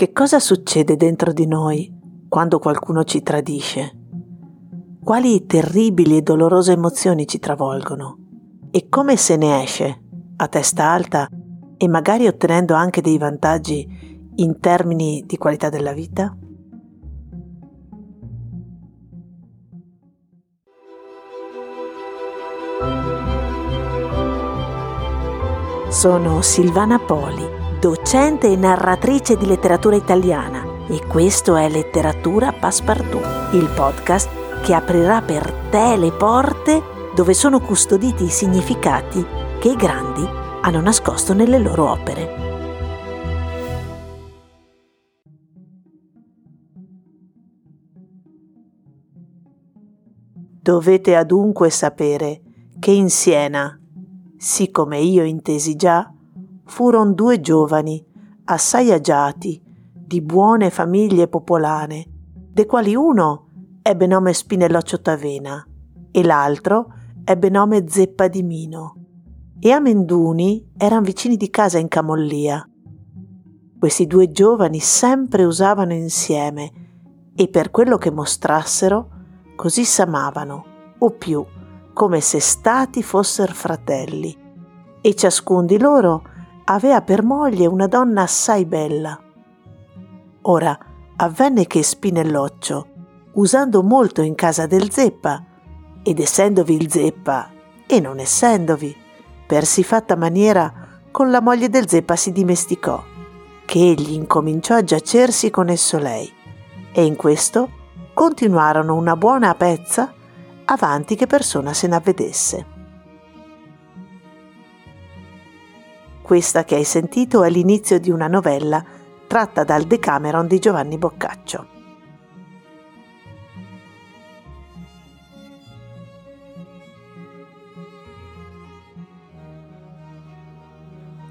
Che cosa succede dentro di noi quando qualcuno ci tradisce? Quali terribili e dolorose emozioni ci travolgono? E come se ne esce a testa alta e magari ottenendo anche dei vantaggi in termini di qualità della vita? Sono Silvana Poli docente e narratrice di letteratura italiana e questo è Letteratura Passepartout, il podcast che aprirà per te le porte dove sono custoditi i significati che i grandi hanno nascosto nelle loro opere. Dovete adunque sapere che in Siena, sì come io intesi già, furono due giovani, assai agiati, di buone famiglie popolane, de quali uno ebbe nome Spinelloccio Tavena e l'altro ebbe nome Zeppa di Mino. E a Menduni eran vicini di casa in Camollia. Questi due giovani sempre usavano insieme e per quello che mostrassero così s'amavano, o più, come se stati fosser fratelli. E ciascun di loro aveva per moglie una donna assai bella. Ora avvenne che Spinelloccio, usando molto in casa del zeppa, ed essendovi il zeppa e non essendovi, per si fatta maniera con la moglie del zeppa si dimesticò, che egli incominciò a giacersi con esso lei, e in questo continuarono una buona pezza avanti che persona se n'avvedesse. Questa che hai sentito è l'inizio di una novella tratta dal Decameron di Giovanni Boccaccio.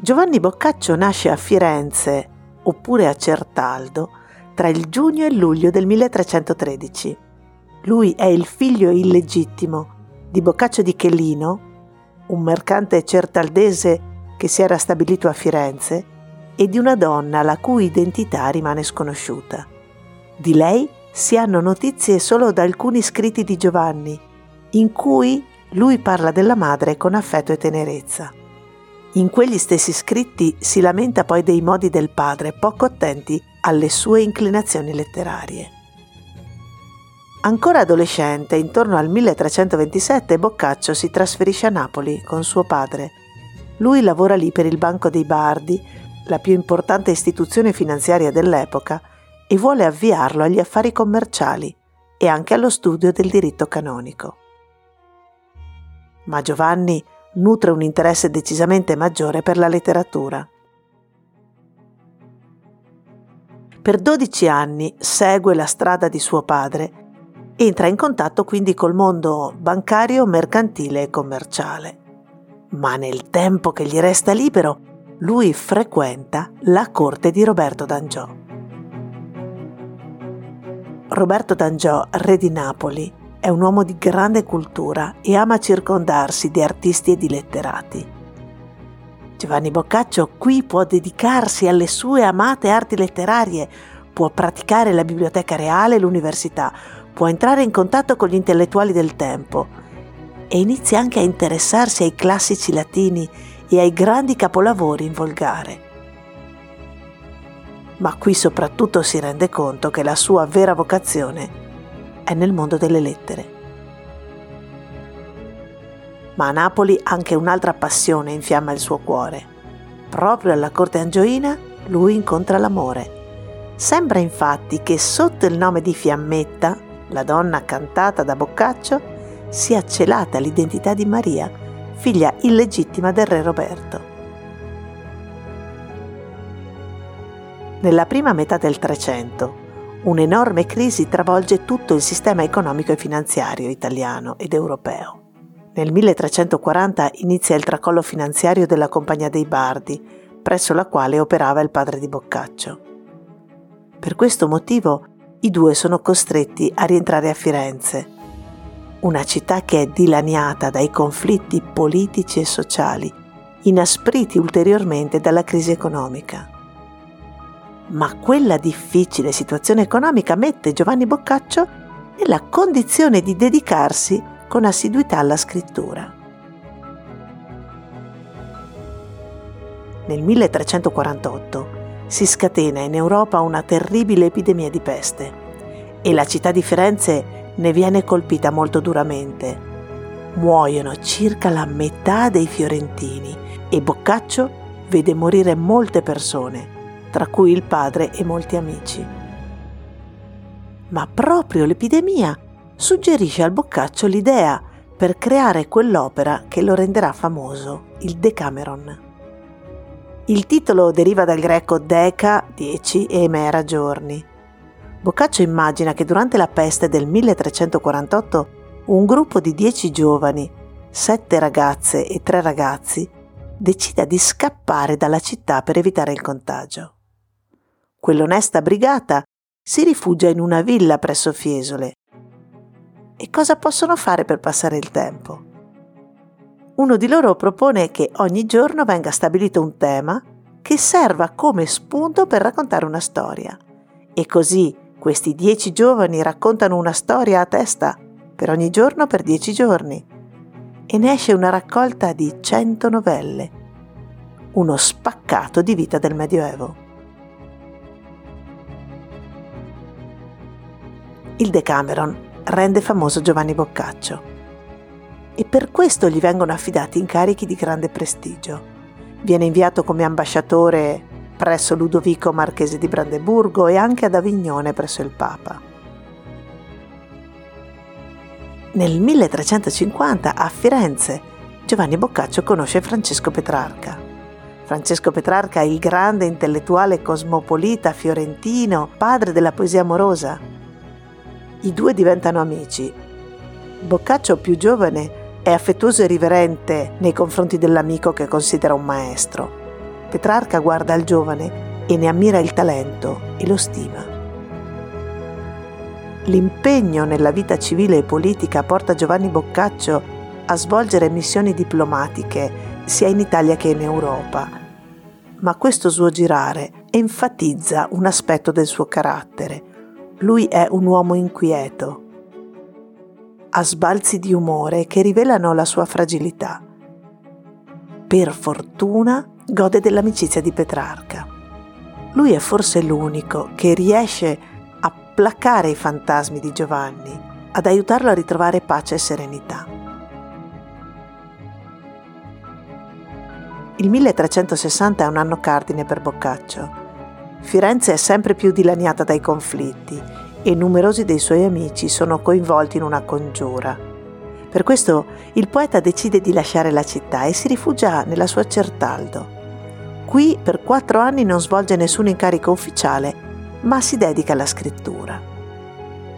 Giovanni Boccaccio nasce a Firenze, oppure a Certaldo, tra il giugno e il luglio del 1313. Lui è il figlio illegittimo di Boccaccio di Chellino, un mercante certaldese che si era stabilito a Firenze, e di una donna la cui identità rimane sconosciuta. Di lei si hanno notizie solo da alcuni scritti di Giovanni, in cui lui parla della madre con affetto e tenerezza. In quegli stessi scritti si lamenta poi dei modi del padre poco attenti alle sue inclinazioni letterarie. Ancora adolescente, intorno al 1327, Boccaccio si trasferisce a Napoli con suo padre lui lavora lì per il Banco dei Bardi, la più importante istituzione finanziaria dell'epoca, e vuole avviarlo agli affari commerciali e anche allo studio del diritto canonico. Ma Giovanni nutre un interesse decisamente maggiore per la letteratura. Per 12 anni segue la strada di suo padre, entra in contatto quindi col mondo bancario, mercantile e commerciale ma nel tempo che gli resta libero lui frequenta la corte di Roberto d'Angiò. Roberto d'Angiò, re di Napoli, è un uomo di grande cultura e ama circondarsi di artisti e di letterati. Giovanni Boccaccio qui può dedicarsi alle sue amate arti letterarie, può praticare la biblioteca reale e l'università, può entrare in contatto con gli intellettuali del tempo, e inizia anche a interessarsi ai classici latini e ai grandi capolavori in volgare. Ma qui soprattutto si rende conto che la sua vera vocazione è nel mondo delle lettere. Ma a Napoli anche un'altra passione infiamma il suo cuore. Proprio alla corte angioina lui incontra l'amore. Sembra infatti che sotto il nome di Fiammetta, la donna cantata da Boccaccio, sia celata l'identità di Maria, figlia illegittima del re Roberto. Nella prima metà del Trecento, un'enorme crisi travolge tutto il sistema economico e finanziario italiano ed europeo. Nel 1340 inizia il tracollo finanziario della Compagnia dei Bardi, presso la quale operava il padre di Boccaccio. Per questo motivo i due sono costretti a rientrare a Firenze, una città che è dilaniata dai conflitti politici e sociali, inaspriti ulteriormente dalla crisi economica. ma quella difficile situazione economica mette Giovanni Boccaccio nella condizione di dedicarsi con assiduità alla scrittura. Nel 1348 si scatena in Europa una terribile epidemia di peste e la città di Firenze ne viene colpita molto duramente. Muoiono circa la metà dei fiorentini e Boccaccio vede morire molte persone, tra cui il padre e molti amici. Ma proprio l'epidemia suggerisce al Boccaccio l'idea per creare quell'opera che lo renderà famoso, il Decameron. Il titolo deriva dal greco deca, dieci, e emera giorni. Boccaccio immagina che durante la peste del 1348 un gruppo di dieci giovani, sette ragazze e tre ragazzi, decida di scappare dalla città per evitare il contagio. Quell'onesta brigata si rifugia in una villa presso Fiesole. E cosa possono fare per passare il tempo? Uno di loro propone che ogni giorno venga stabilito un tema che serva come spunto per raccontare una storia. E così questi dieci giovani raccontano una storia a testa per ogni giorno per dieci giorni. E ne esce una raccolta di cento novelle. Uno spaccato di vita del Medioevo. il Decameron rende famoso Giovanni Boccaccio e per questo gli vengono affidati incarichi di grande prestigio. Viene inviato come ambasciatore presso Ludovico Marchese di Brandeburgo e anche ad Avignone presso il Papa. Nel 1350 a Firenze Giovanni Boccaccio conosce Francesco Petrarca. Francesco Petrarca è il grande intellettuale cosmopolita fiorentino, padre della poesia amorosa, i due diventano amici. Boccaccio, più giovane, è affettuoso e riverente nei confronti dell'amico che considera un maestro. Petrarca guarda il giovane e ne ammira il talento e lo stima. L'impegno nella vita civile e politica porta Giovanni Boccaccio a svolgere missioni diplomatiche sia in Italia che in Europa, ma questo suo girare enfatizza un aspetto del suo carattere, lui è un uomo inquieto. Ha sbalzi di umore che rivelano la sua fragilità. Per fortuna gode dell'amicizia di Petrarca. Lui è forse l'unico che riesce a placare i fantasmi di Giovanni, ad aiutarlo a ritrovare pace e serenità. Il 1360 è un anno cardine per Boccaccio Firenze è sempre più dilaniata dai conflitti e numerosi dei suoi amici sono coinvolti in una congiura. Per questo il poeta decide di lasciare la città e si rifugia nella sua Certaldo. Qui per quattro anni non svolge nessun incarico ufficiale, ma si dedica alla scrittura.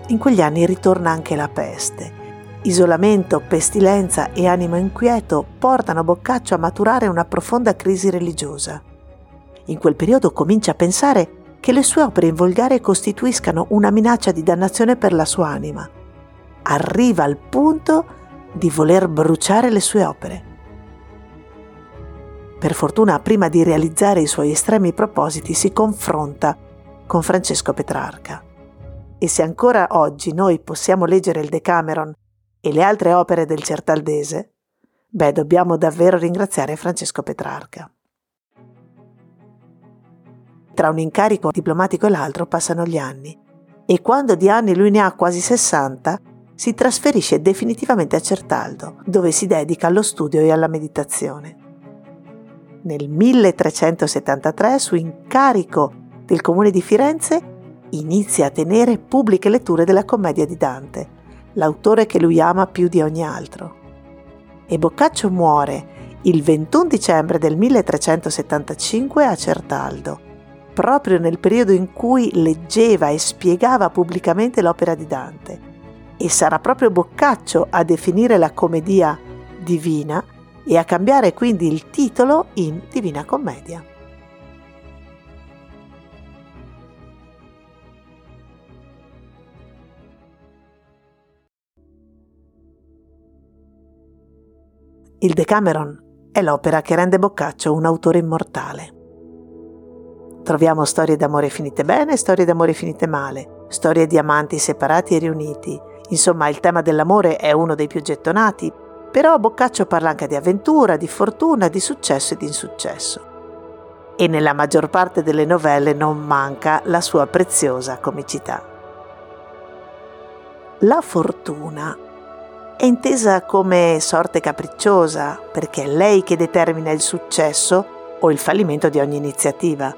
In quegli anni ritorna anche la peste. Isolamento, pestilenza e animo inquieto portano Boccaccio a maturare una profonda crisi religiosa in quel periodo comincia a pensare che le sue opere in volgare costituiscano una minaccia di dannazione per la sua anima. Arriva al punto di voler bruciare le sue opere. Per fortuna, prima di realizzare i suoi estremi propositi, si confronta con Francesco Petrarca. E se ancora oggi noi possiamo leggere il Decameron e le altre opere del Certaldese, beh, dobbiamo davvero ringraziare Francesco Petrarca. Tra un incarico diplomatico e l'altro passano gli anni e quando di anni lui ne ha quasi 60, si trasferisce definitivamente a Certaldo, dove si dedica allo studio e alla meditazione. Nel 1373, su incarico del comune di Firenze, inizia a tenere pubbliche letture della commedia di Dante, l'autore che lui ama più di ogni altro. E Boccaccio muore il 21 dicembre del 1375 a Certaldo, proprio nel periodo in cui leggeva e spiegava pubblicamente l'opera di Dante. E sarà proprio Boccaccio a definire la commedia divina e a cambiare quindi il titolo in Divina Commedia. Il Decameron è l'opera che rende Boccaccio un autore immortale. Troviamo storie d'amore finite bene e storie d'amore finite male, storie di amanti separati e riuniti. Insomma, il tema dell'amore è uno dei più gettonati, però Boccaccio parla anche di avventura, di fortuna, di successo e di insuccesso. E nella maggior parte delle novelle non manca la sua preziosa comicità. La fortuna è intesa come sorte capricciosa perché è lei che determina il successo o il fallimento di ogni iniziativa.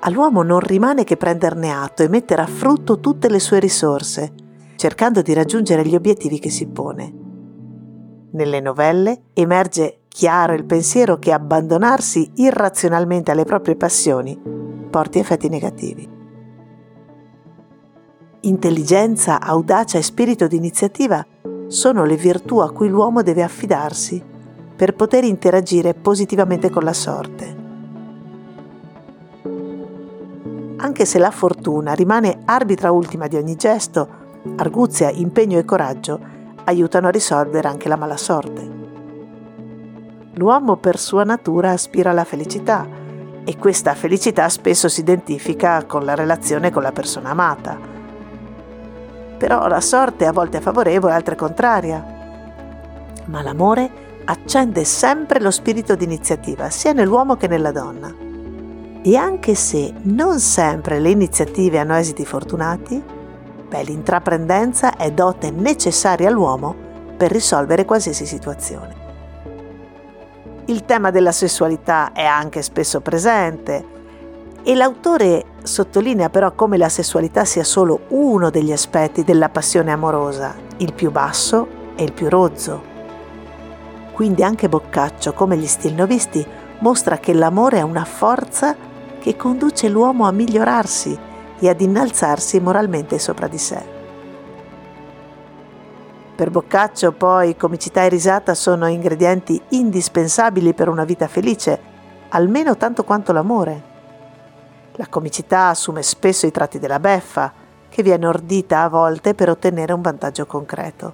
All'uomo non rimane che prenderne atto e mettere a frutto tutte le sue risorse, cercando di raggiungere gli obiettivi che si pone. Nelle novelle emerge chiaro il pensiero che abbandonarsi irrazionalmente alle proprie passioni porti effetti negativi. Intelligenza, audacia e spirito di iniziativa sono le virtù a cui l'uomo deve affidarsi per poter interagire positivamente con la sorte. Anche se la fortuna rimane arbitra ultima di ogni gesto, arguzia, impegno e coraggio aiutano a risolvere anche la mala sorte. L'uomo per sua natura aspira alla felicità e questa felicità spesso si identifica con la relazione con la persona amata però la sorte a volte è favorevole, altre contraria. Ma l'amore accende sempre lo spirito di iniziativa, sia nell'uomo che nella donna. E anche se non sempre le iniziative hanno esiti fortunati, beh, l'intraprendenza è dote necessaria all'uomo per risolvere qualsiasi situazione. Il tema della sessualità è anche spesso presente e l'autore sottolinea però come la sessualità sia solo uno degli aspetti della passione amorosa, il più basso e il più rozzo. Quindi anche Boccaccio, come gli stilnovisti, mostra che l'amore è una forza che conduce l'uomo a migliorarsi e ad innalzarsi moralmente sopra di sé. Per Boccaccio poi comicità e risata sono ingredienti indispensabili per una vita felice, almeno tanto quanto l'amore. La comicità assume spesso i tratti della beffa, che viene ordita a volte per ottenere un vantaggio concreto,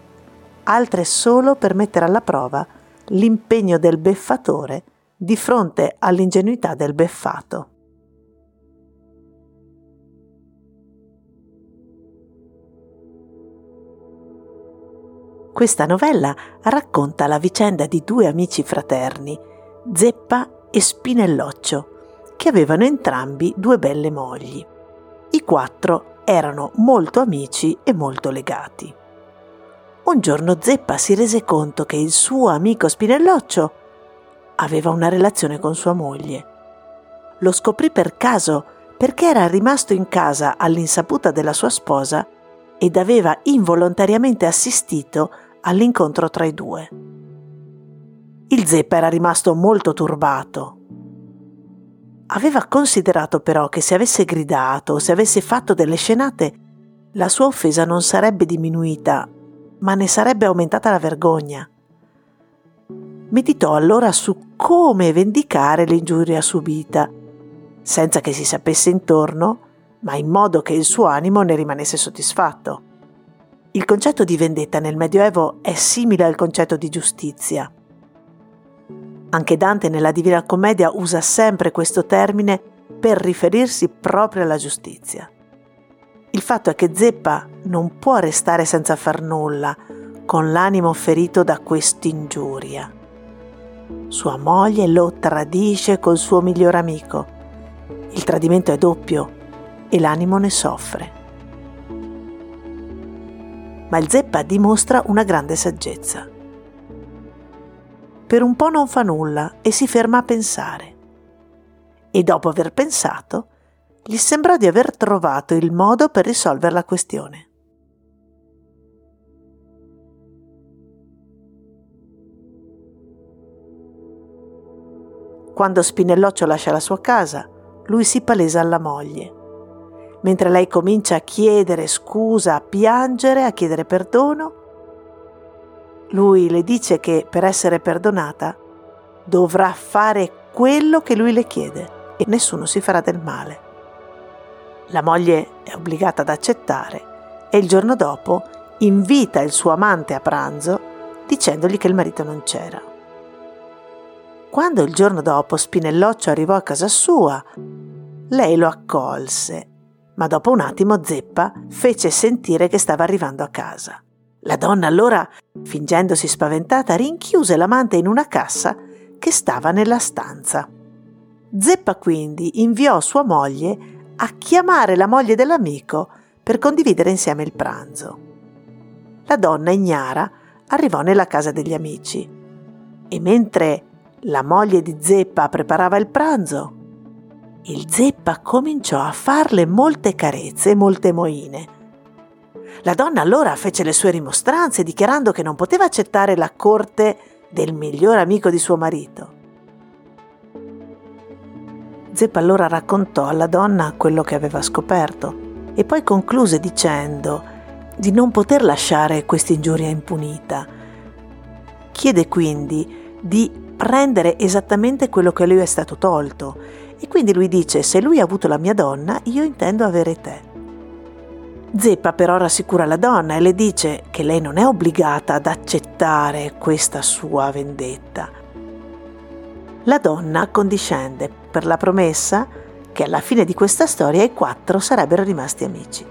altre solo per mettere alla prova l'impegno del beffatore di fronte all'ingenuità del beffato. Questa novella racconta la vicenda di due amici fraterni, Zeppa e Spinelloccio, che avevano entrambi due belle mogli. I quattro erano molto amici e molto legati. Un giorno Zeppa si rese conto che il suo amico Spinelloccio aveva una relazione con sua moglie. Lo scoprì per caso perché era rimasto in casa all'insaputa della sua sposa ed aveva involontariamente assistito all'incontro tra i due. Il Zeppa era rimasto molto turbato, Aveva considerato però che se avesse gridato o se avesse fatto delle scenate, la sua offesa non sarebbe diminuita, ma ne sarebbe aumentata la vergogna. Meditò allora su come vendicare l'ingiuria subita, senza che si sapesse intorno, ma in modo che il suo animo ne rimanesse soddisfatto. Il concetto di vendetta nel Medioevo è simile al concetto di giustizia. Anche Dante nella Divina Commedia usa sempre questo termine per riferirsi proprio alla giustizia. Il fatto è che Zeppa non può restare senza far nulla, con l'animo ferito da quest'ingiuria. Sua moglie lo tradisce col suo miglior amico. Il tradimento è doppio e l'animo ne soffre. Ma il Zeppa dimostra una grande saggezza per un po' non fa nulla e si ferma a pensare. E dopo aver pensato, gli sembrò di aver trovato il modo per risolvere la questione. Quando Spinelloccio lascia la sua casa, lui si palesa alla moglie. Mentre lei comincia a chiedere scusa, a piangere, a chiedere perdono, lui le dice che per essere perdonata dovrà fare quello che lui le chiede e nessuno si farà del male. La moglie è obbligata ad accettare e il giorno dopo invita il suo amante a pranzo dicendogli che il marito non c'era. Quando il giorno dopo Spinelloccio arrivò a casa sua, lei lo accolse, ma dopo un attimo Zeppa fece sentire che stava arrivando a casa. La donna allora, fingendosi spaventata, rinchiuse l'amante in una cassa che stava nella stanza. Zeppa quindi inviò sua moglie a chiamare la moglie dell'amico per condividere insieme il pranzo. La donna ignara arrivò nella casa degli amici e mentre la moglie di Zeppa preparava il pranzo, il Zeppa cominciò a farle molte carezze e molte moine. La donna allora fece le sue rimostranze dichiarando che non poteva accettare la corte del miglior amico di suo marito. Zeppa allora raccontò alla donna quello che aveva scoperto e poi concluse dicendo di non poter lasciare questa ingiuria impunita. Chiede quindi di prendere esattamente quello che a lui è stato tolto e quindi lui dice se lui ha avuto la mia donna io intendo avere te. Zeppa però rassicura la donna e le dice che lei non è obbligata ad accettare questa sua vendetta. La donna accondiscende per la promessa che alla fine di questa storia i quattro sarebbero rimasti amici.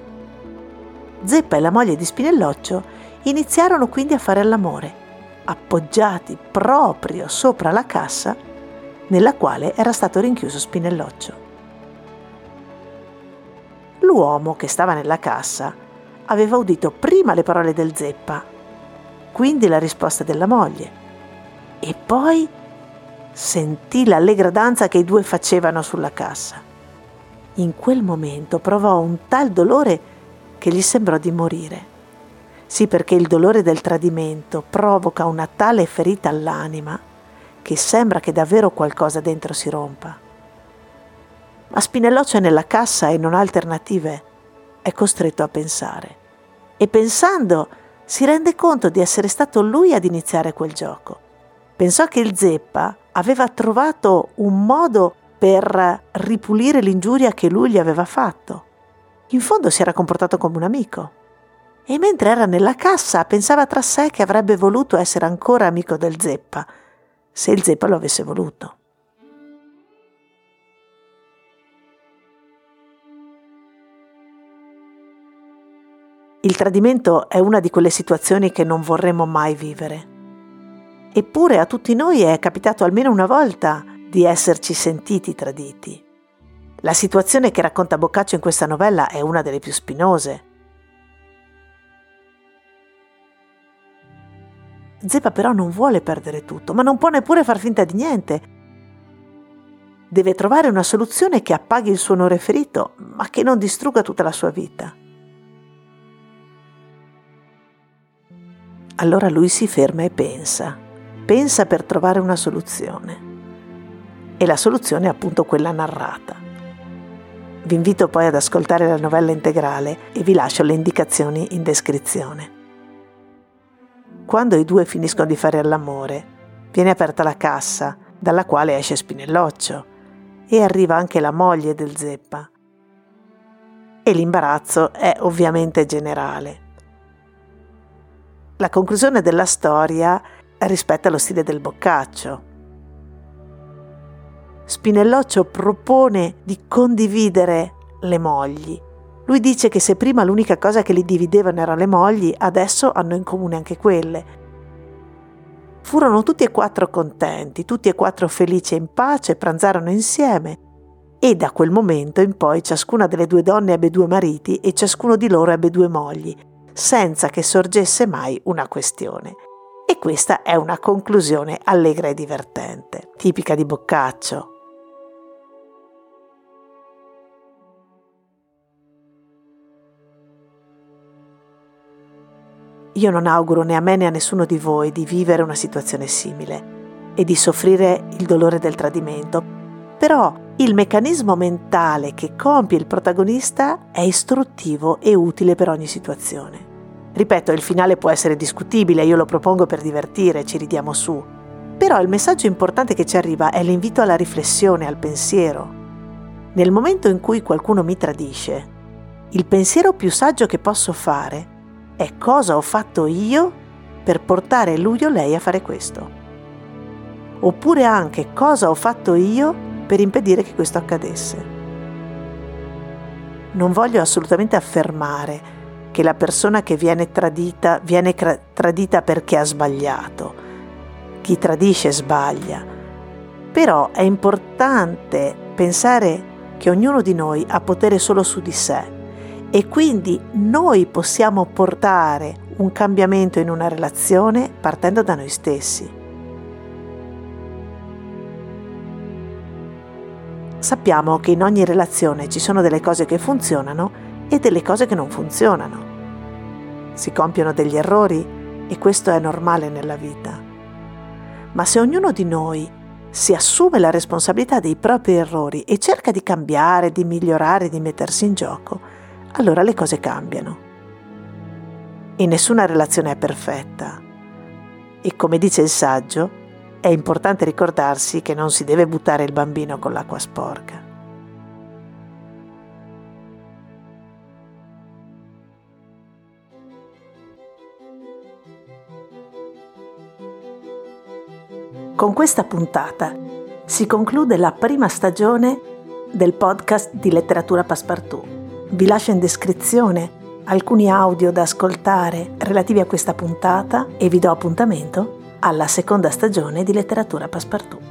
Zeppa e la moglie di Spinelloccio iniziarono quindi a fare l'amore, appoggiati proprio sopra la cassa nella quale era stato rinchiuso Spinelloccio. L'uomo che stava nella cassa aveva udito prima le parole del zeppa, quindi la risposta della moglie, e poi sentì l'allegra danza che i due facevano sulla cassa. In quel momento provò un tal dolore che gli sembrò di morire. Sì, perché il dolore del tradimento provoca una tale ferita all'anima che sembra che davvero qualcosa dentro si rompa. Ma Spinelloccio è nella cassa e non ha alternative. È costretto a pensare. E pensando si rende conto di essere stato lui ad iniziare quel gioco. Pensò che il Zeppa aveva trovato un modo per ripulire l'ingiuria che lui gli aveva fatto. In fondo si era comportato come un amico. E mentre era nella cassa pensava tra sé che avrebbe voluto essere ancora amico del Zeppa, se il Zeppa lo avesse voluto. Il tradimento è una di quelle situazioni che non vorremmo mai vivere. Eppure a tutti noi è capitato almeno una volta di esserci sentiti traditi. La situazione che racconta Boccaccio in questa novella è una delle più spinose. Zeppa però non vuole perdere tutto, ma non può neppure far finta di niente. Deve trovare una soluzione che appaghi il suo onore ferito, ma che non distrugga tutta la sua vita. Allora lui si ferma e pensa, pensa per trovare una soluzione. E la soluzione è appunto quella narrata. Vi invito poi ad ascoltare la novella integrale e vi lascio le indicazioni in descrizione. Quando i due finiscono di fare l'amore, viene aperta la cassa, dalla quale esce Spinelloccio, e arriva anche la moglie del Zeppa. E l'imbarazzo è ovviamente generale la conclusione della storia rispetta lo stile del Boccaccio. Spinelloccio propone di condividere le mogli. Lui dice che se prima l'unica cosa che li dividevano erano le mogli, adesso hanno in comune anche quelle. Furono tutti e quattro contenti, tutti e quattro felici e in pace, pranzarono insieme e da quel momento in poi ciascuna delle due donne ebbe due mariti e ciascuno di loro ebbe due mogli senza che sorgesse mai una questione. E questa è una conclusione allegra e divertente, tipica di Boccaccio. Io non auguro né a me né a nessuno di voi di vivere una situazione simile e di soffrire il dolore del tradimento, però il meccanismo mentale che compie il protagonista è istruttivo e utile per ogni situazione. Ripeto, il finale può essere discutibile, io lo propongo per divertire, ci ridiamo su. Però il messaggio importante che ci arriva è l'invito alla riflessione, al pensiero. Nel momento in cui qualcuno mi tradisce, il pensiero più saggio che posso fare è cosa ho fatto io per portare lui o lei a fare questo. Oppure anche cosa ho fatto io per impedire che questo accadesse. non voglio assolutamente affermare che la persona che viene tradita viene cra- tradita perché ha sbagliato. Chi tradisce sbaglia. Però è importante pensare che ognuno di noi ha potere solo su di sé e quindi noi possiamo portare un cambiamento in una relazione partendo da noi stessi. Sappiamo che in ogni relazione ci sono delle cose che funzionano e delle cose che non funzionano. Si compiono degli errori e questo è normale nella vita. Ma se ognuno di noi si assume la responsabilità dei propri errori e cerca di cambiare, di migliorare, di mettersi in gioco, allora le cose cambiano. E nessuna relazione è perfetta. E come dice il saggio, è importante ricordarsi che non si deve buttare il bambino con l'acqua sporca. Con questa puntata si conclude la prima stagione del podcast di Letteratura Passepartout. Vi lascio in descrizione alcuni audio da ascoltare relativi a questa puntata e vi do appuntamento alla seconda stagione di Letteratura Passepartout.